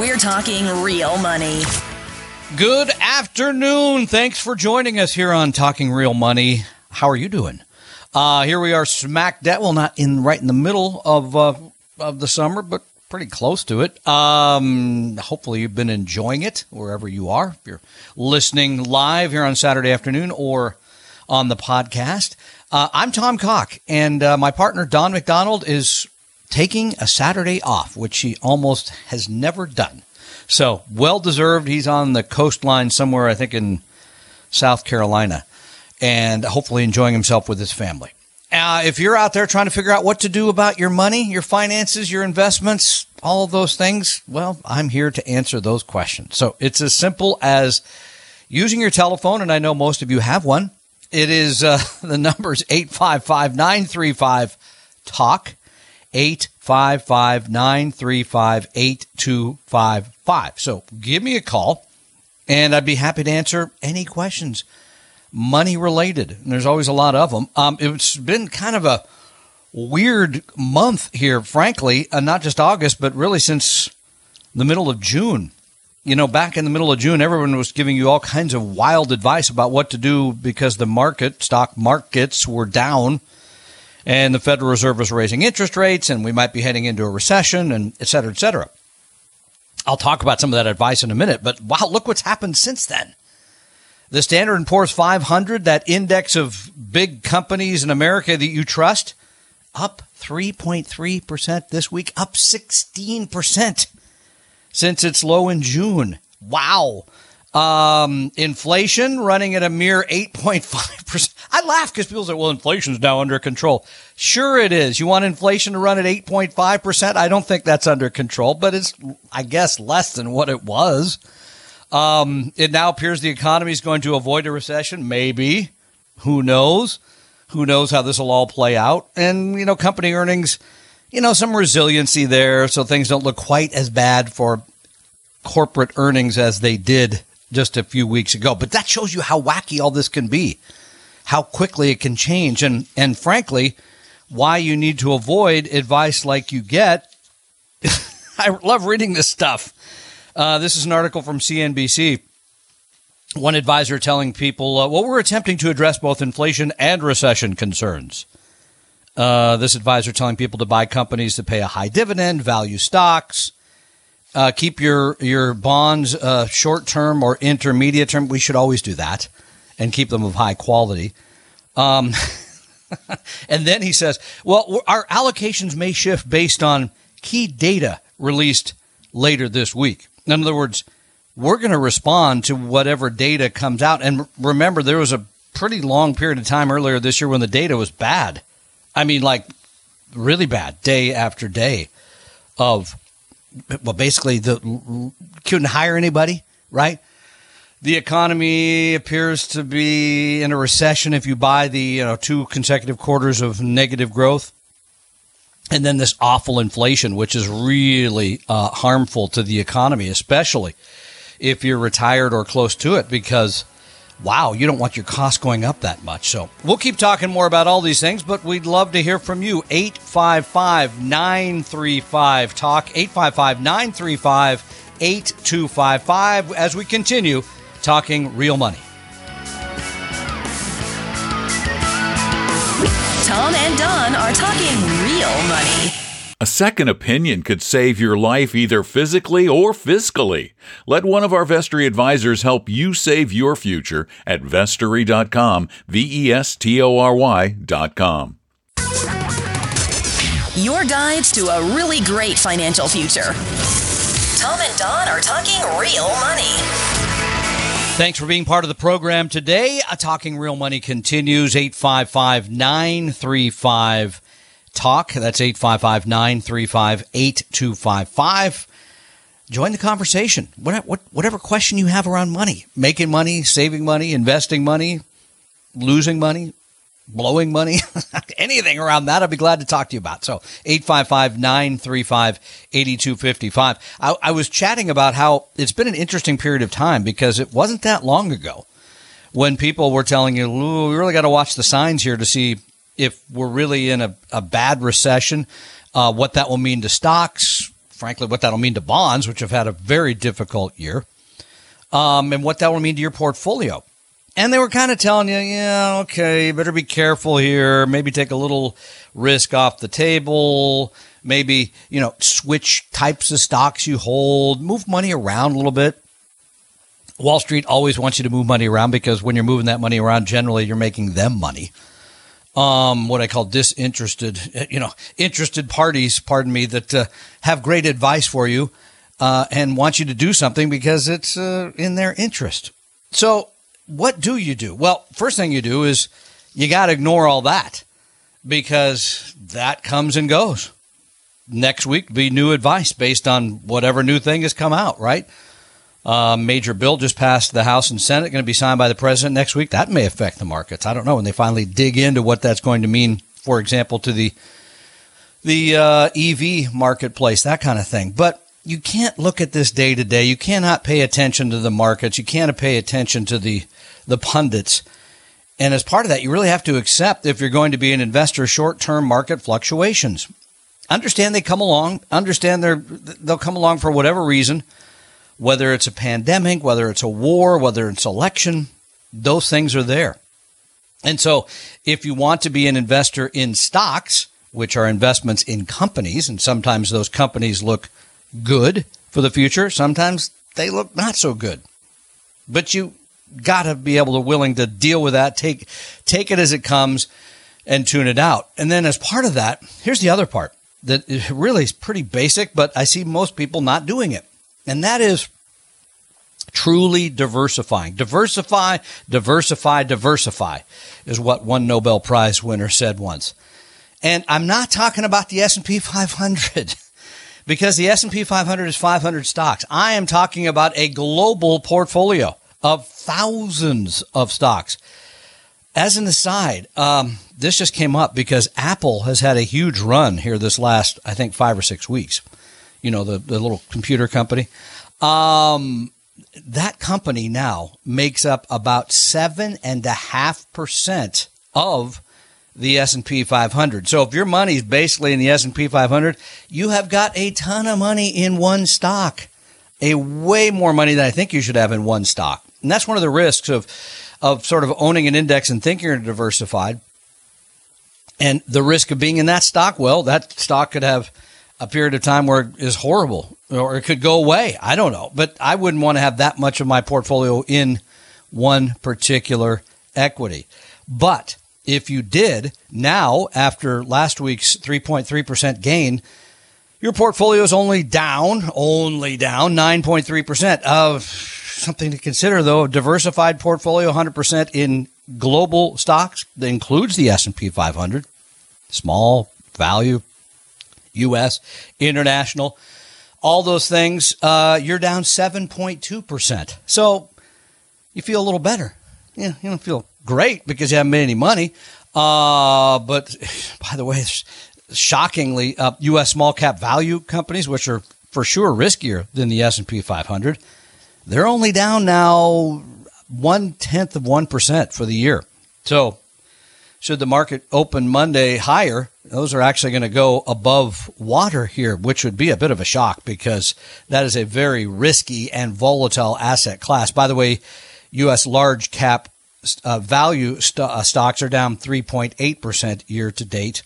We're talking real money. Good afternoon. Thanks for joining us here on Talking Real Money. How are you doing? Uh, here we are, smack dab. Well, not in right in the middle of uh, of the summer, but pretty close to it. Um, hopefully, you've been enjoying it wherever you are. If you're listening live here on Saturday afternoon or on the podcast, uh, I'm Tom Cock, and uh, my partner Don McDonald is taking a Saturday off, which he almost has never done. So well deserved. He's on the coastline somewhere, I think in South Carolina, and hopefully enjoying himself with his family. Uh, if you're out there trying to figure out what to do about your money, your finances, your investments, all of those things, well, I'm here to answer those questions. So it's as simple as using your telephone, and I know most of you have one. It is uh, the number is 855 935 TALK. 855 935 8255. So give me a call and I'd be happy to answer any questions money related. And there's always a lot of them. Um, it's been kind of a weird month here, frankly, uh, not just August, but really since the middle of June. You know, back in the middle of June, everyone was giving you all kinds of wild advice about what to do because the market, stock markets, were down and the Federal Reserve is raising interest rates, and we might be heading into a recession, and et cetera, et cetera. I'll talk about some of that advice in a minute, but wow, look what's happened since then. The Standard & Poor's 500, that index of big companies in America that you trust, up 3.3% this week, up 16% since its low in June. Wow. Um, inflation running at a mere 8.5%. I laugh because people say, well, inflation's now under control. Sure it is. You want inflation to run at 8.5%? I don't think that's under control, but it's, I guess, less than what it was. Um, it now appears the economy is going to avoid a recession. Maybe. Who knows? Who knows how this will all play out? And, you know, company earnings, you know, some resiliency there. So things don't look quite as bad for corporate earnings as they did just a few weeks ago. But that shows you how wacky all this can be, how quickly it can change, and and frankly, why you need to avoid advice like you get. I love reading this stuff. Uh, this is an article from CNBC. One advisor telling people, uh, well, we're attempting to address both inflation and recession concerns. Uh, this advisor telling people to buy companies that pay a high dividend, value stocks, uh, keep your your bonds uh, short term or intermediate term. We should always do that and keep them of high quality. Um, and then he says, "Well, our allocations may shift based on key data released later this week." In other words, we're going to respond to whatever data comes out. And remember, there was a pretty long period of time earlier this year when the data was bad. I mean, like really bad, day after day of well, basically the couldn't hire anybody, right? The economy appears to be in a recession if you buy the you know two consecutive quarters of negative growth, and then this awful inflation, which is really uh, harmful to the economy, especially if you're retired or close to it, because wow, you don't want your costs going up that much. So we'll keep talking more about all these things, but we'd love to hear from you. 855 935 Talk, 855 935 8255 as we continue talking real money. Tom and Don are talking real money. A second opinion could save your life either physically or fiscally. Let one of our Vestory advisors help you save your future at vestory.com, V E S T O R Y.com. Your guides to a really great financial future. Tom and Don are talking real money. Thanks for being part of the program today. A Talking Real Money continues 855 935 Talk. That's 855 935 8255. Join the conversation. Whatever question you have around money, making money, saving money, investing money, losing money, blowing money, anything around that, I'd be glad to talk to you about. So 855-935-8255. I, I was chatting about how it's been an interesting period of time because it wasn't that long ago when people were telling you, we really got to watch the signs here to see if we're really in a, a bad recession, uh, what that will mean to stocks, frankly, what that'll mean to bonds, which have had a very difficult year, um, and what that will mean to your portfolio. And they were kind of telling you, yeah, okay, you better be careful here. Maybe take a little risk off the table. Maybe, you know, switch types of stocks you hold, move money around a little bit. Wall Street always wants you to move money around because when you're moving that money around, generally you're making them money. Um, what I call disinterested, you know, interested parties, pardon me, that uh, have great advice for you uh, and want you to do something because it's uh, in their interest. So what do you do? Well, first thing you do is you got to ignore all that because that comes and goes. Next week be new advice based on whatever new thing has come out, right? Uh, major bill just passed the House and Senate, going to be signed by the president next week. That may affect the markets. I don't know when they finally dig into what that's going to mean. For example, to the the uh, EV marketplace, that kind of thing. But you can't look at this day to day. You cannot pay attention to the markets. You can't pay attention to the the pundits. And as part of that, you really have to accept if you're going to be an investor, short term market fluctuations. Understand they come along, understand they're, they'll come along for whatever reason, whether it's a pandemic, whether it's a war, whether it's election, those things are there. And so if you want to be an investor in stocks, which are investments in companies, and sometimes those companies look good for the future, sometimes they look not so good. But you got to be able to willing to deal with that, take take it as it comes, and tune it out. And then as part of that, here's the other part that really is pretty basic, but I see most people not doing it, and that is truly diversifying. Diversify, diversify, diversify is what one Nobel Prize winner said once. And I'm not talking about the S&P 500 because the S&P 500 is 500 stocks. I am talking about a global portfolio of thousands of stocks. As an aside, um, this just came up because Apple has had a huge run here this last, I think, five or six weeks. You know, the, the little computer company. Um, that company now makes up about seven and a half percent of the S&P 500. So if your money is basically in the S&P 500, you have got a ton of money in one stock. A way more money than I think you should have in one stock. And that's one of the risks of, of sort of owning an index and thinking you're diversified. And the risk of being in that stock, well, that stock could have a period of time where it is horrible or it could go away. I don't know. But I wouldn't want to have that much of my portfolio in one particular equity. But if you did, now after last week's 3.3% gain, your portfolio is only down, only down 9.3% of something to consider though a diversified portfolio 100% in global stocks that includes the S&P 500 small value US international all those things uh, you're down 7.2% so you feel a little better. Yeah you don't feel great because you haven't made any money. Uh, but by the way shockingly uh, US small cap value companies which are for sure riskier than the S&P 500 they're only down now one tenth of 1% for the year. So, should the market open Monday higher, those are actually going to go above water here, which would be a bit of a shock because that is a very risky and volatile asset class. By the way, U.S. large cap uh, value st- uh, stocks are down 3.8% year to date.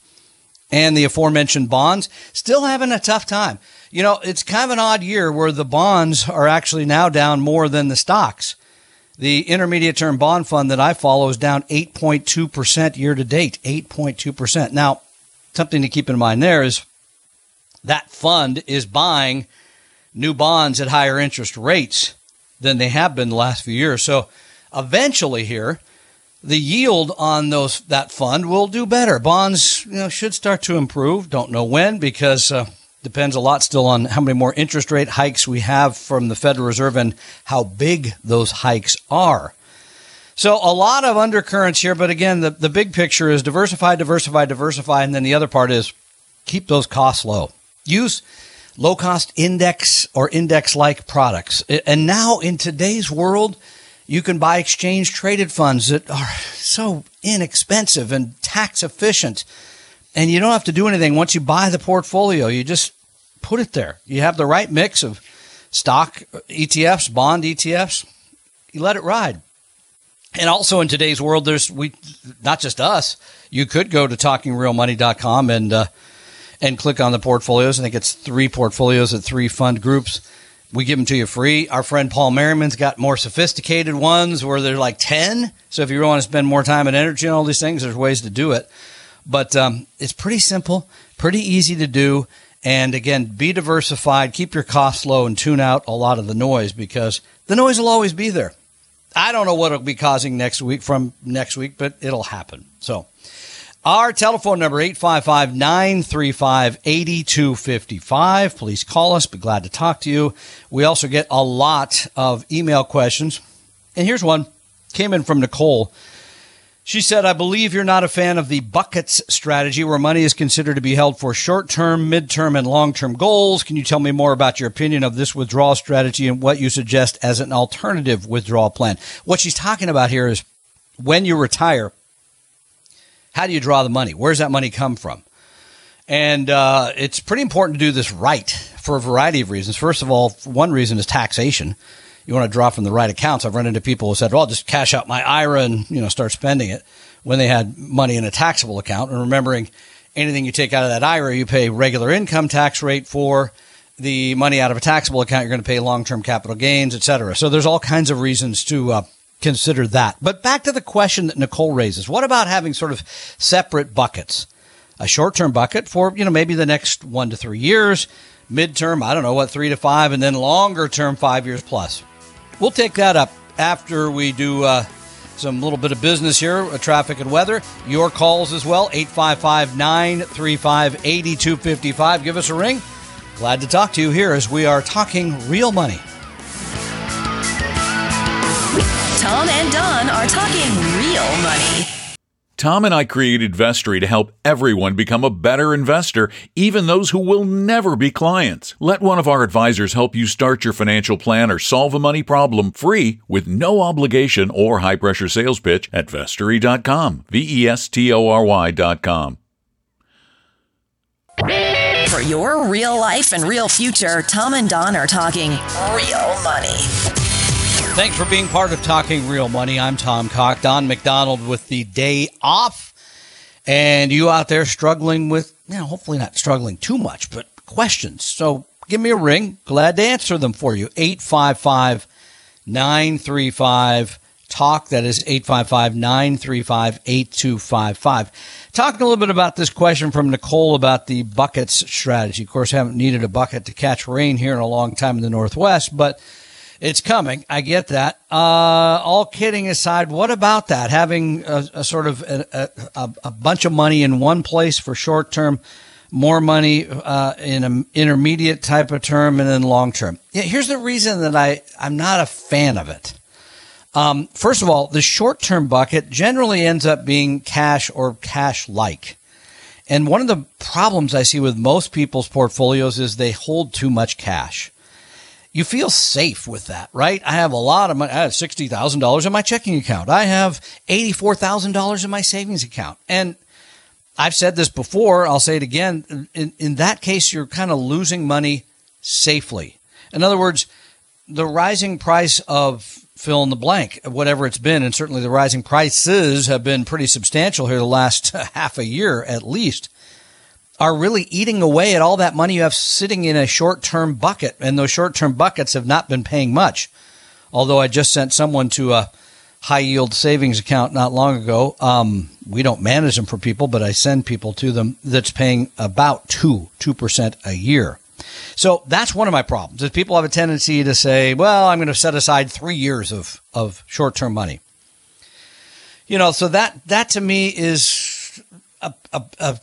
And the aforementioned bonds still having a tough time. You know, it's kind of an odd year where the bonds are actually now down more than the stocks. The intermediate term bond fund that I follow is down 8.2% year to date, 8.2%. Now, something to keep in mind there is that fund is buying new bonds at higher interest rates. than they have been the last few years. So eventually here, the yield on those that fund will do better. Bonds, you know, should start to improve. Don't know when because uh, depends a lot still on how many more interest rate hikes we have from the Federal Reserve and how big those hikes are. So a lot of undercurrents here, but again, the, the big picture is diversify, diversify, diversify, and then the other part is keep those costs low. Use low cost index or index like products. And now in today's world, you can buy exchange traded funds that are so inexpensive and tax efficient. And you don't have to do anything once you buy the portfolio. You just put it there. You have the right mix of stock ETFs, bond ETFs. You let it ride. And also in today's world, there's we not just us. You could go to talkingrealmoney.com and uh, and click on the portfolios. I think it's three portfolios at three fund groups we give them to you free. Our friend Paul Merriman's got more sophisticated ones where they're like 10. So if you really want to spend more time and energy on all these things, there's ways to do it. But um, it's pretty simple, pretty easy to do. And again, be diversified, keep your costs low, and tune out a lot of the noise because the noise will always be there. I don't know what it'll be causing next week from next week, but it'll happen. So our telephone number, 855-935-8255. Please call us. Be glad to talk to you. We also get a lot of email questions. And here's one. Came in from Nicole. She said, I believe you're not a fan of the buckets strategy where money is considered to be held for short term, mid term, and long term goals. Can you tell me more about your opinion of this withdrawal strategy and what you suggest as an alternative withdrawal plan? What she's talking about here is when you retire, how do you draw the money? Where's that money come from? And uh, it's pretty important to do this right for a variety of reasons. First of all, one reason is taxation. You want to draw from the right accounts. I've run into people who said, "Well, I'll just cash out my IRA and you know start spending it," when they had money in a taxable account. And remembering, anything you take out of that IRA, you pay regular income tax rate for. The money out of a taxable account, you're going to pay long-term capital gains, et cetera. So there's all kinds of reasons to uh, consider that. But back to the question that Nicole raises. What about having sort of separate buckets? A short-term bucket for, you know, maybe the next 1 to 3 years, midterm, I don't know what, 3 to 5 and then longer term 5 years plus. We'll take that up after we do uh, some little bit of business here, uh, traffic and weather. Your calls as well, 855 935 8255. Give us a ring. Glad to talk to you here as we are talking real money. Tom and Don are talking real money. Tom and I created Vestory to help everyone become a better investor, even those who will never be clients. Let one of our advisors help you start your financial plan or solve a money problem free with no obligation or high pressure sales pitch at vestory.com. V E S T O R Y.com. For your real life and real future, Tom and Don are talking real money. Thanks for being part of Talking Real Money. I'm Tom Cock, Don McDonald with the day off. And you out there struggling with, you know, hopefully not struggling too much, but questions. So give me a ring. Glad to answer them for you. 855 935 Talk. That is 855 935 8255. Talking a little bit about this question from Nicole about the buckets strategy. Of course, haven't needed a bucket to catch rain here in a long time in the Northwest, but it's coming. I get that. Uh, all kidding aside, what about that? Having a, a sort of a, a, a, bunch of money in one place for short term, more money uh, in an intermediate type of term, and then long term. Yeah, here's the reason that I, I'm not a fan of it. Um, first of all, the short term bucket generally ends up being cash or cash like. And one of the problems I see with most people's portfolios is they hold too much cash you feel safe with that, right? I have a lot of money. I have $60,000 in my checking account. I have $84,000 in my savings account. And I've said this before. I'll say it again. In, in that case, you're kind of losing money safely. In other words, the rising price of fill in the blank, whatever it's been, and certainly the rising prices have been pretty substantial here the last half a year at least are really eating away at all that money you have sitting in a short term bucket. And those short term buckets have not been paying much. Although I just sent someone to a high yield savings account not long ago. Um, we don't manage them for people, but I send people to them that's paying about two, 2% a year. So that's one of my problems. Is people have a tendency to say, "Well, I'm going to set aside three years of of short term money." You know, so that that to me is a, a, a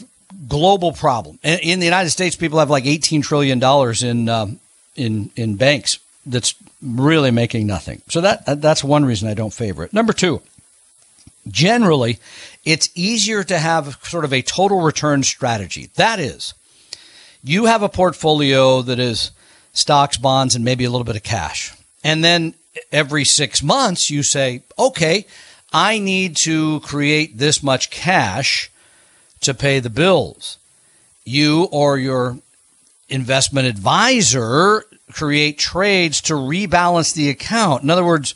global problem. In, the United States, people have like 18 trillion dollars in um, in in banks. That's really making nothing. So that that's one reason I don't favor it. Number two, generally, it's easier to have sort of a total return strategy. That is, you have a portfolio that is stocks, bonds, and maybe a little bit of cash. And then every six months, you say, okay, I need to create this much cash to pay the bills. You or your investment advisor create trades to rebalance the account. In other words,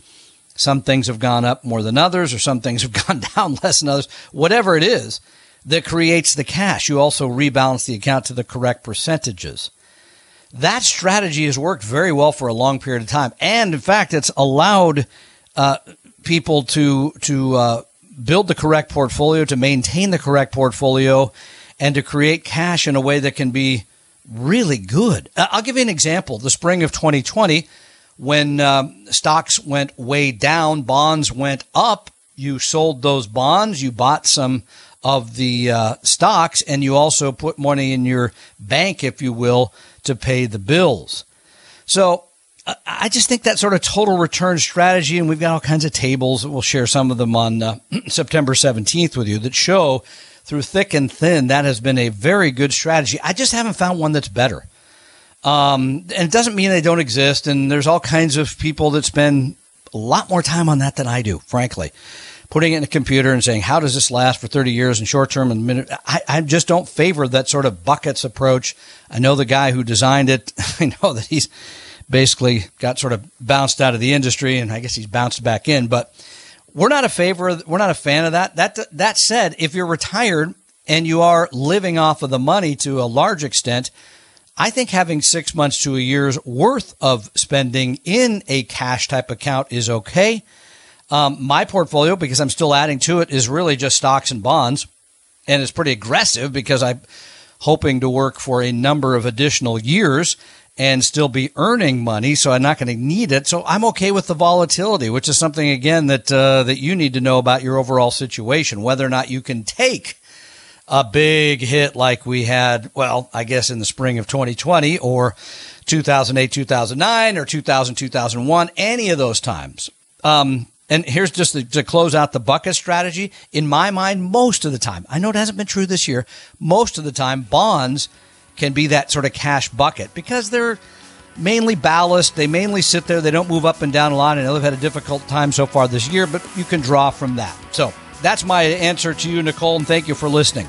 some things have gone up more than others, or some things have gone down less than others. Whatever it is that creates the cash, you also rebalance the account to the correct percentages. That strategy has worked very well for a long period of time, and in fact, it's allowed uh, people to to uh, build the correct portfolio, to maintain the correct portfolio, and to create cash in a way that can be really good. I'll give you an example. The spring of 2020, when um, stocks went way down, bonds went up. You sold those bonds. You bought some of the uh, stocks, and you also put money in your bank, if you will, to pay the bills. So I just think that sort of total return strategy, and we've got all kinds of tables. That we'll share some of them on uh, September 17th with you that show through thick and thin that has been a very good strategy. I just haven't found one that's better. Um, and it doesn't mean they don't exist. And there's all kinds of people that spend a lot more time on that than I do, frankly. Putting it in a computer and saying, how does this last for 30 years in short term and minute? I, I just don't favor that sort of buckets approach. I know the guy who designed it. I know that he's basically got sort of bounced out of the industry, and I guess he's bounced back in. But we're not a favor. We're not a fan of that. That that said, if you're retired and you are living off of the money to a large extent, I think having six months to a year's worth of spending in a cash type account is okay. Um, my portfolio, because I'm still adding to it, is really just stocks and bonds, and it's pretty aggressive because I'm hoping to work for a number of additional years and still be earning money. So I'm not going to need it. So I'm okay with the volatility, which is something again that uh, that you need to know about your overall situation, whether or not you can take a big hit like we had. Well, I guess in the spring of 2020 or 2008, 2009, or 2000, 2001, any of those times. Um, and here's just the, to close out the bucket strategy. In my mind, most of the time, I know it hasn't been true this year. Most of the time, bonds can be that sort of cash bucket because they're mainly ballast. They mainly sit there. They don't move up and down a lot. I know they've had a difficult time so far this year, but you can draw from that. So that's my answer to you, Nicole, and thank you for listening.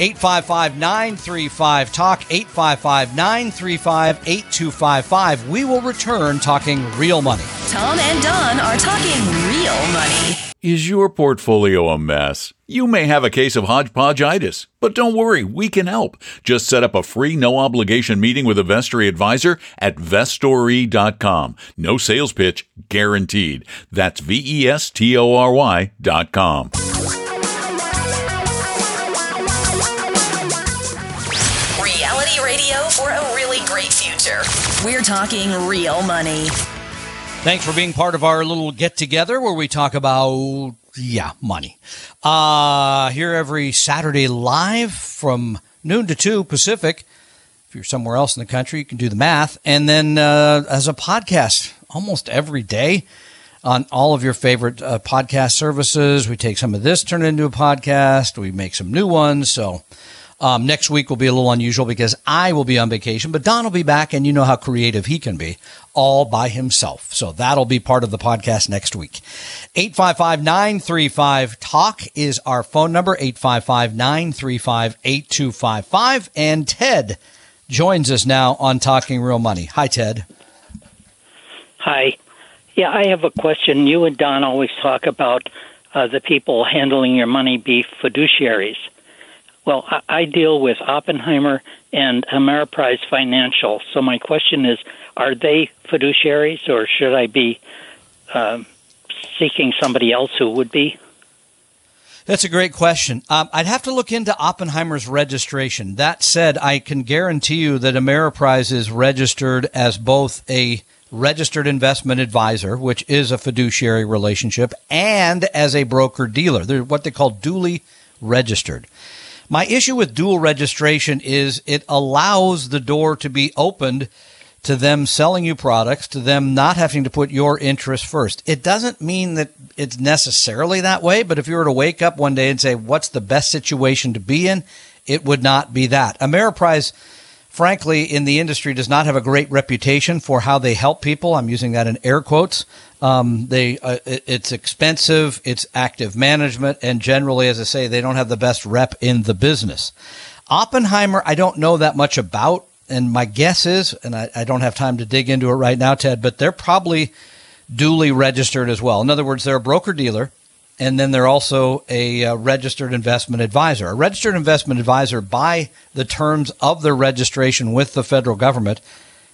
855 935 Talk, 855 935 8255. We will return talking real money. Tom and Don are talking real money. Is your portfolio a mess? You may have a case of hodgepodgeitis, but don't worry, we can help. Just set up a free, no obligation meeting with a Vestory advisor at vestory.com. No sales pitch guaranteed. That's V E S T O R Y.com. Reality radio for a really great future. We're talking real money. Thanks for being part of our little get together where we talk about, yeah, money. Uh, here every Saturday live from noon to 2 Pacific. If you're somewhere else in the country, you can do the math. And then uh, as a podcast almost every day on all of your favorite uh, podcast services. We take some of this, turn it into a podcast. We make some new ones. So um, next week will be a little unusual because I will be on vacation, but Don will be back, and you know how creative he can be all by himself. So that'll be part of the podcast next week. 855 935 TALK is our phone number 855 935 8255. And Ted joins us now on Talking Real Money. Hi, Ted. Hi. Yeah, I have a question. You and Don always talk about uh, the people handling your money be fiduciaries. Well, I, I deal with Oppenheimer and Ameriprise Financial. So my question is, are they fiduciaries, or should I be um, seeking somebody else who would be? That's a great question. Um, I'd have to look into Oppenheimer's registration. That said, I can guarantee you that Ameriprise is registered as both a registered investment advisor, which is a fiduciary relationship, and as a broker dealer. They're what they call duly registered. My issue with dual registration is it allows the door to be opened to them selling you products, to them not having to put your interest first. It doesn't mean that it's necessarily that way, but if you were to wake up one day and say, what's the best situation to be in? It would not be that. Ameriprise, frankly, in the industry does not have a great reputation for how they help people. I'm using that in air quotes. Um, they, uh, it, it's expensive, it's active management, and generally, as I say, they don't have the best rep in the business. Oppenheimer, I don't know that much about and my guess is, and I, I, don't have time to dig into it right now, Ted, but they're probably duly registered as well. In other words, they're a broker dealer, and then they're also a uh, registered investment advisor. A registered investment advisor, by the terms of their registration with the federal government,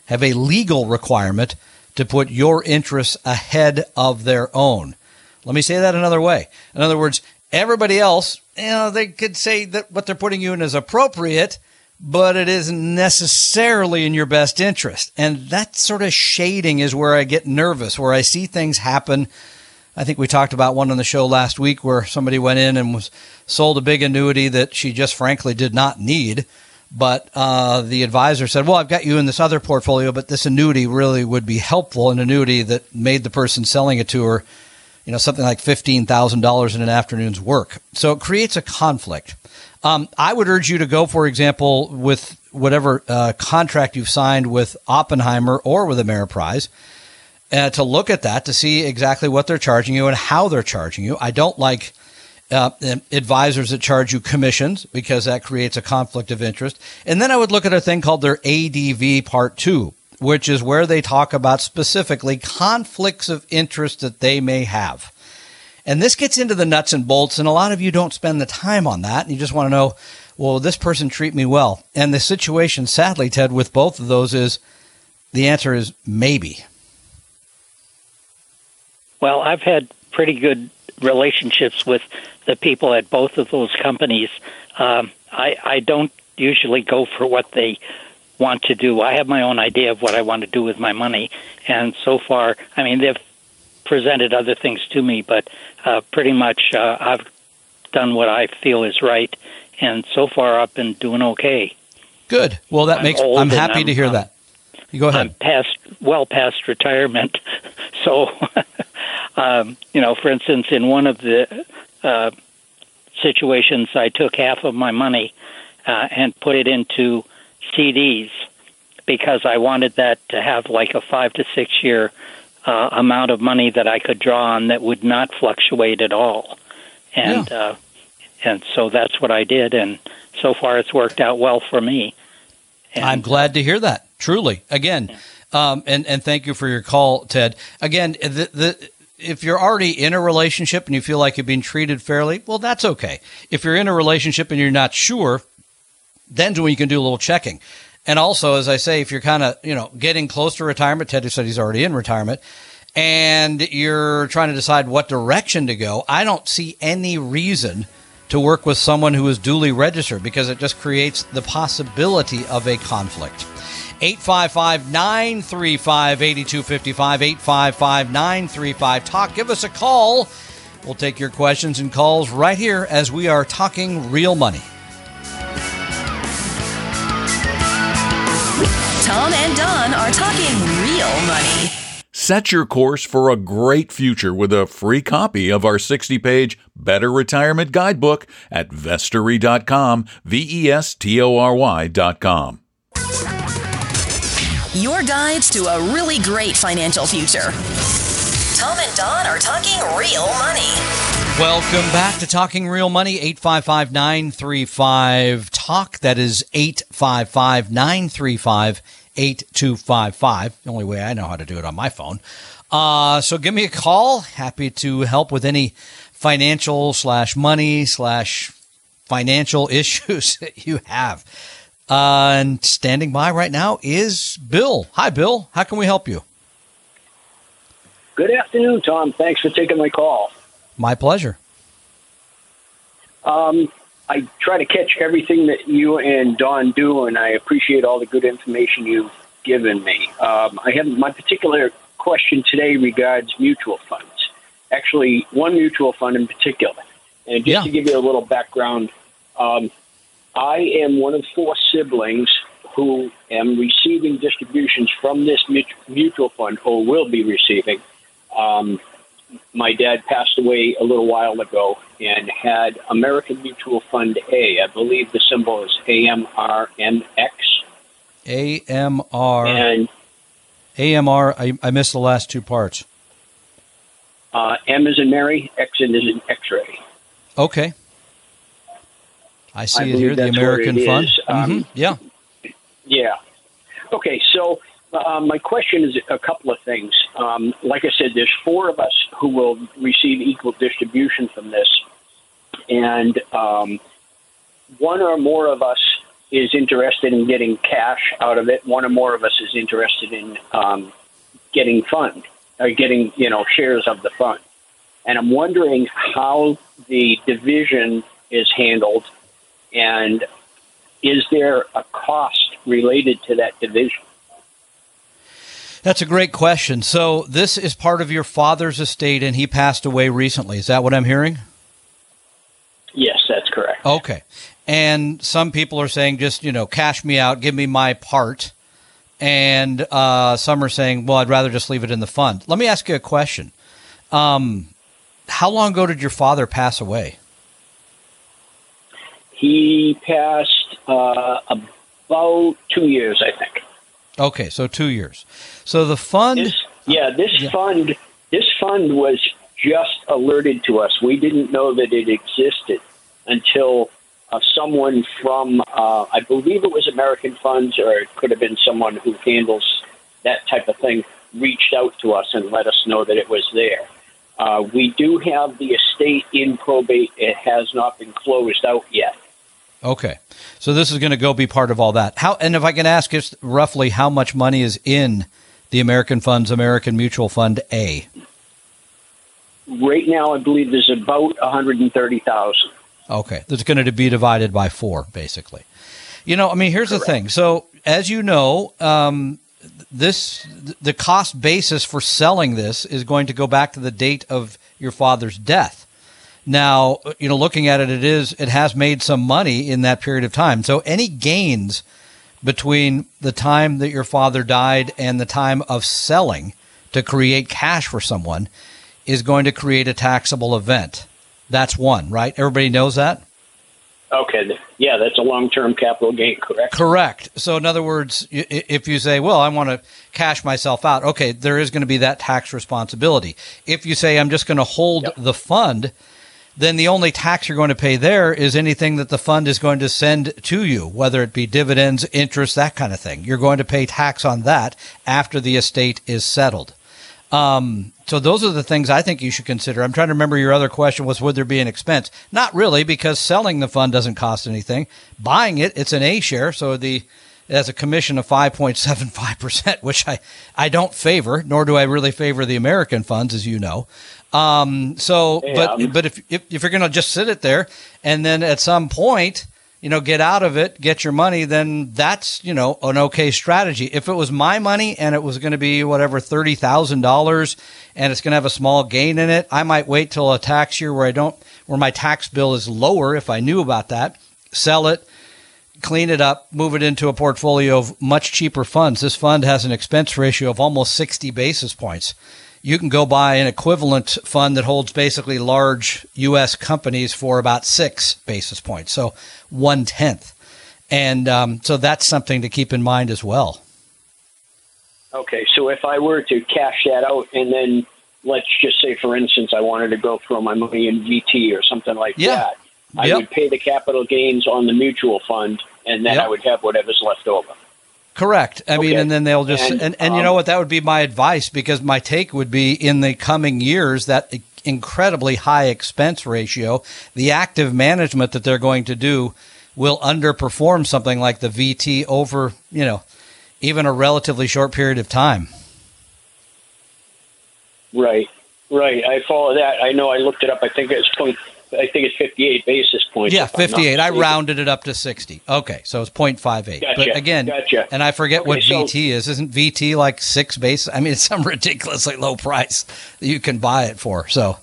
have a legal requirement to put your interests ahead of their own. Let me say that another way. In other words, everybody else, you know, they could say that what they're putting you in is appropriate but it isn't necessarily in your best interest. And that sort of shading is where I get nervous, where I see things happen. I think we talked about one on the show last week where somebody went in and was sold a big annuity that she just frankly did not need. But uh, the advisor said, Well, I've got you in this other portfolio, but this annuity really would be helpful an annuity that made the person selling it to her, you know, something like $15,000 in an afternoon's work. So it creates a conflict. Um, I would urge you to go, for example, with whatever uh, contract you've signed with Oppenheimer or with Ameriprise, uh, to look at that to see exactly what they're charging you and how they're charging you. I don't like uh, advisors that charge you commissions because that creates a conflict of interest. And then I would look at a thing called their ADV Part 2, which is where they talk about specifically conflicts of interest that they may have. And this gets into the nuts and bolts, and a lot of you don't spend the time on that. And you just want to know, well, this person treat me well? And the situation, sadly, Ted, with both of those is the answer is maybe. Well, I've had pretty good relationships with the people at both of those companies. Um, I, I don't usually go for what they want to do. I have my own idea of what I want to do with my money, and so far, I mean, they've presented other things to me, but uh, pretty much uh, I've done what I feel is right, and so far I've been doing okay. Good. Well, that I'm makes. I'm happy I'm, to hear I'm, that. You go ahead. I'm past, well past retirement, so um, you know, for instance, in one of the uh, situations, I took half of my money uh, and put it into CDs because I wanted that to have like a five to six year uh, amount of money that I could draw on that would not fluctuate at all. And yeah. uh, and so that's what I did, and so far it's worked out well for me. And, I'm glad to hear that. Truly, again, yeah. Um, and and thank you for your call, Ted. Again, the, the if you're already in a relationship and you feel like you're being treated fairly, well, that's okay. If you're in a relationship and you're not sure, then's when you can do a little checking. And also, as I say, if you're kind of, you know, getting close to retirement, Teddy said he's already in retirement, and you're trying to decide what direction to go, I don't see any reason to work with someone who is duly registered because it just creates the possibility of a conflict. 855 935 8255. 855 935 Talk. Give us a call. We'll take your questions and calls right here as we are talking real money. Tom and Don are talking real money. Set your course for a great future with a free copy of our 60 page Better Retirement Guidebook at vestory.com, V E S T O R Y.com. Your guides to a really great financial future. Tom and Don are talking real money. Welcome back to Talking Real Money, 855 935 Talk. That is 855 935 8255. The only way I know how to do it on my phone. Uh, so give me a call. Happy to help with any financial slash money slash financial issues that you have. Uh, and standing by right now is Bill. Hi, Bill. How can we help you? Good afternoon, Tom. Thanks for taking my call. My pleasure. Um, I try to catch everything that you and Don do, and I appreciate all the good information you've given me. Um, I have my particular question today regards mutual funds. Actually, one mutual fund in particular. And just Yeah. to give you a little background, um, I am one of four siblings who am receiving distributions from this mutual fund, or will be receiving. Um, my dad passed away a little while ago and had American Mutual Fund A. I believe the symbol is AMRMX. AMR. And AMR, I, I missed the last two parts. uh, M is in Mary, X is in X-ray. Okay. I see I it here, the American it Fund. Um, Mhm, Yeah. Yeah. Okay, so uh, my question is a couple of things. Um, like I said, there's four of us who will receive equal distribution from this, and um, one or more of us is interested in getting cash out of it. One or more of us is interested in um, getting fund or getting you know shares of the fund. And I'm wondering how the division is handled, and is there a cost related to that division? That's a great question. So, this is part of your father's estate, and he passed away recently. Is that what I'm hearing? Yes, that's correct. Okay. And some people are saying, just, you know, cash me out, give me my part. And uh, some are saying, well, I'd rather just leave it in the fund. Let me ask you a question. Um, how long ago did your father pass away? He passed uh, about two years, I think. Okay, so two years. So the fund. This, yeah, this Yeah. fund, this fund was just alerted to us. We didn't know that it existed until uh, someone from, uh, I believe it was American Funds, or it could have been someone who handles that type of thing, reached out to us and let us know that it was there. Uh, we do have the estate in probate. It has not been closed out yet. Okay, so this is going to go be part of all that. How and if I can ask, just roughly how much money is in the American Funds American Mutual Fund A? Right now, I believe there's about 130,000. Okay, that's going to be divided by four, basically. You know, I mean, here's the thing. So, as you know, um, this the cost basis for selling this is going to go back to the date of your father's death. Now, you know, looking at it, it is it has made some money in that period of time. So, any gains between the time that your father died and the time of selling to create cash for someone is going to create a taxable event. That's one, right? Everybody knows that? Okay, yeah, that's a long-term capital gain, correct? Correct. So, in other words, if you say, well, I want to cash myself out, okay, there is going to be that tax responsibility. If you say, I'm just going to hold Yep. the fund, then the only tax you're going to pay there is anything that the fund is going to send to you, whether it be dividends, interest, that kind of thing. You're going to pay tax on that after the estate is settled. Um, so those are the things I think you should consider. I'm trying to remember your other question was would there be an expense? Not really, because selling the fund doesn't cost anything. Buying it, it's an A share, so the it has a commission of 5.75%, which I, I don't favor, nor do I really favor the American funds, as you know. Um, so, Yeah. but but if, if if you're going to just sit it there and then at some point, you know, get out of it, get your money, then that's you know an okay strategy. If it was my money and it was going to be whatever thirty thousand dollars and it's going to have a small gain in it, I might wait till a tax year where I don't where my tax bill is lower if I knew about that, sell it, clean it up, move it into a portfolio of much cheaper funds. This fund has an expense ratio of almost 60 basis points. You can go buy an equivalent fund that holds basically large U.S. companies for about six basis points, so one tenth. And um, so that's something to keep in mind as well. Okay, so if I were to cash that out and then let's just say, for instance, I wanted to go throw my money in VT or something like Yeah. that, I Yep. would pay the capital gains on the mutual fund, and then Yep. I would have whatever's left over. Correct. I mean, and then they'll just And, and, and, you um, know what? That would be my advice because my take would be in the coming years that incredibly high expense ratio, the active management that they're going to do will underperform something like the VT over you know even a relatively short period of time. Right, right. I follow that. I know. I looked it up. I think it's point. I think it's 58 basis points. Yeah, 58. I rounded it up to 60. Okay, so it's 0.58. Gotcha, but again, gotcha. and I forget Okay, what so- VT is. Isn't VT like six base? I mean, it's some ridiculously low price that you can buy it for. So,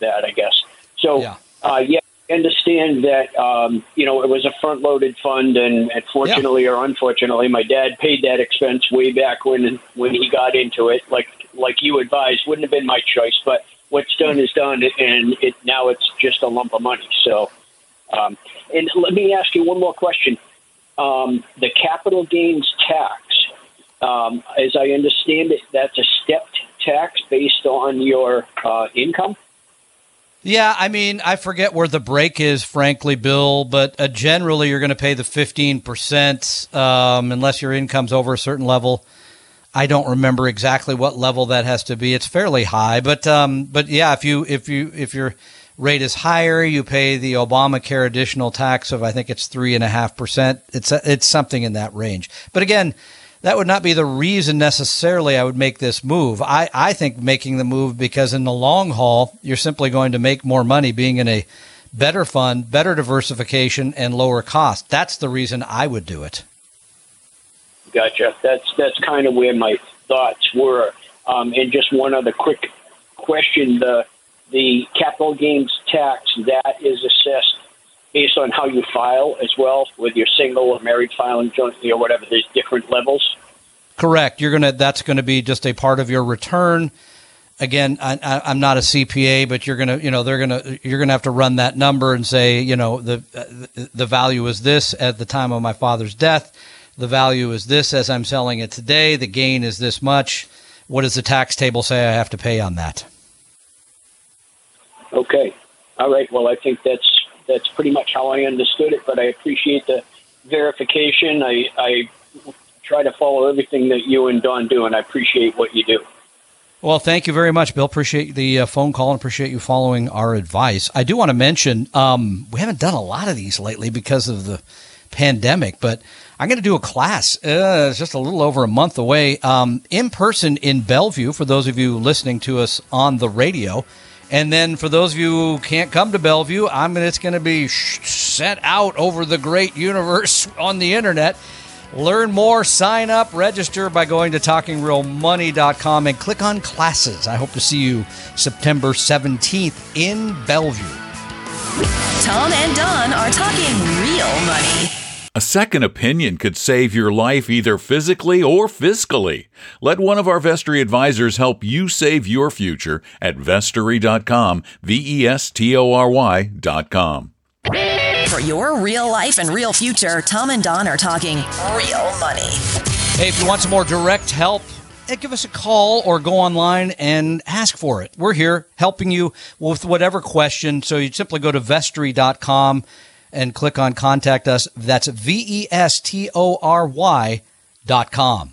that, I guess. So, Yeah. uh, yeah, I understand that, um, you know, it was a front loaded fund, and, and fortunately or unfortunately, my dad paid that expense way back when when he got into it. Like like you advised, wouldn't have been my choice, but what's done is done, and it now it's just a lump of money. So, um, and let me ask you one more question. Um, the capital gains tax, um, as I understand it, that's a stepped tax based on your uh, income. yeah, I mean, I forget where the break is, frankly, Bill, but uh, generally you're going to pay the 15% um, unless your income's over a certain level. I don't remember exactly what level that has to be. It's fairly high, but um, but yeah, if you if you if your rate is higher, you pay the Obamacare additional tax of I think it's three and a half percent. It's it's something in that range. But again, that would not be the reason necessarily I would make this move. I I think making the move because in the long haul, you're simply going to make more money being in a better fund, better diversification, and lower cost. That's the reason I would do it. Gotcha. That's that's kind of where my thoughts were. Um, and just one other quick question: the the capital gains tax that is assessed based on how you file as well, with your single or married filing jointly or whatever. There's different levels. Correct. You're gonna. That's going to be just a part of your return. Again, I, I'm not a CPA, but you're gonna, you know, they're gonna, you're gonna have to run that number and say, you know, the the value is this at the time of my father's death. The value is this as I'm selling it today. The gain is this much. What does the tax table say I have to pay on that? Okay. All right. Well, I think that's that's pretty much how I understood it. But I appreciate the verification. I I try to follow everything that you and Don do, and I appreciate what you do. Well, thank you very much, Bill. Appreciate the uh, phone call and appreciate you following our advice. I do want to mention um, we haven't done a lot of these lately because of the pandemic, but I'm going to do a class. Uh, it's just a little over a month away um, in person in Bellevue for those of you listening to us on the radio. And then for those of you who can't come to Bellevue, I'm it's going to be sent out over the great universe on the internet. Learn more, sign up, register by going to talkingrealmoney.com and click on classes. I hope to see you September 17th in Bellevue. Tom and Don are talking real money. A second opinion could save your life either physically or fiscally. Let one of our Vestory advisors help you save your future at vestory.com, V E S T O R Y.com. For your real life and real future, Tom and Don are talking real money. Hey, if you want some more direct help, eh, give us a call or go online and ask for it. We're here helping you with whatever question. So you simply go to vestory.com and click on contact us. That's V E S T O R Y dot com.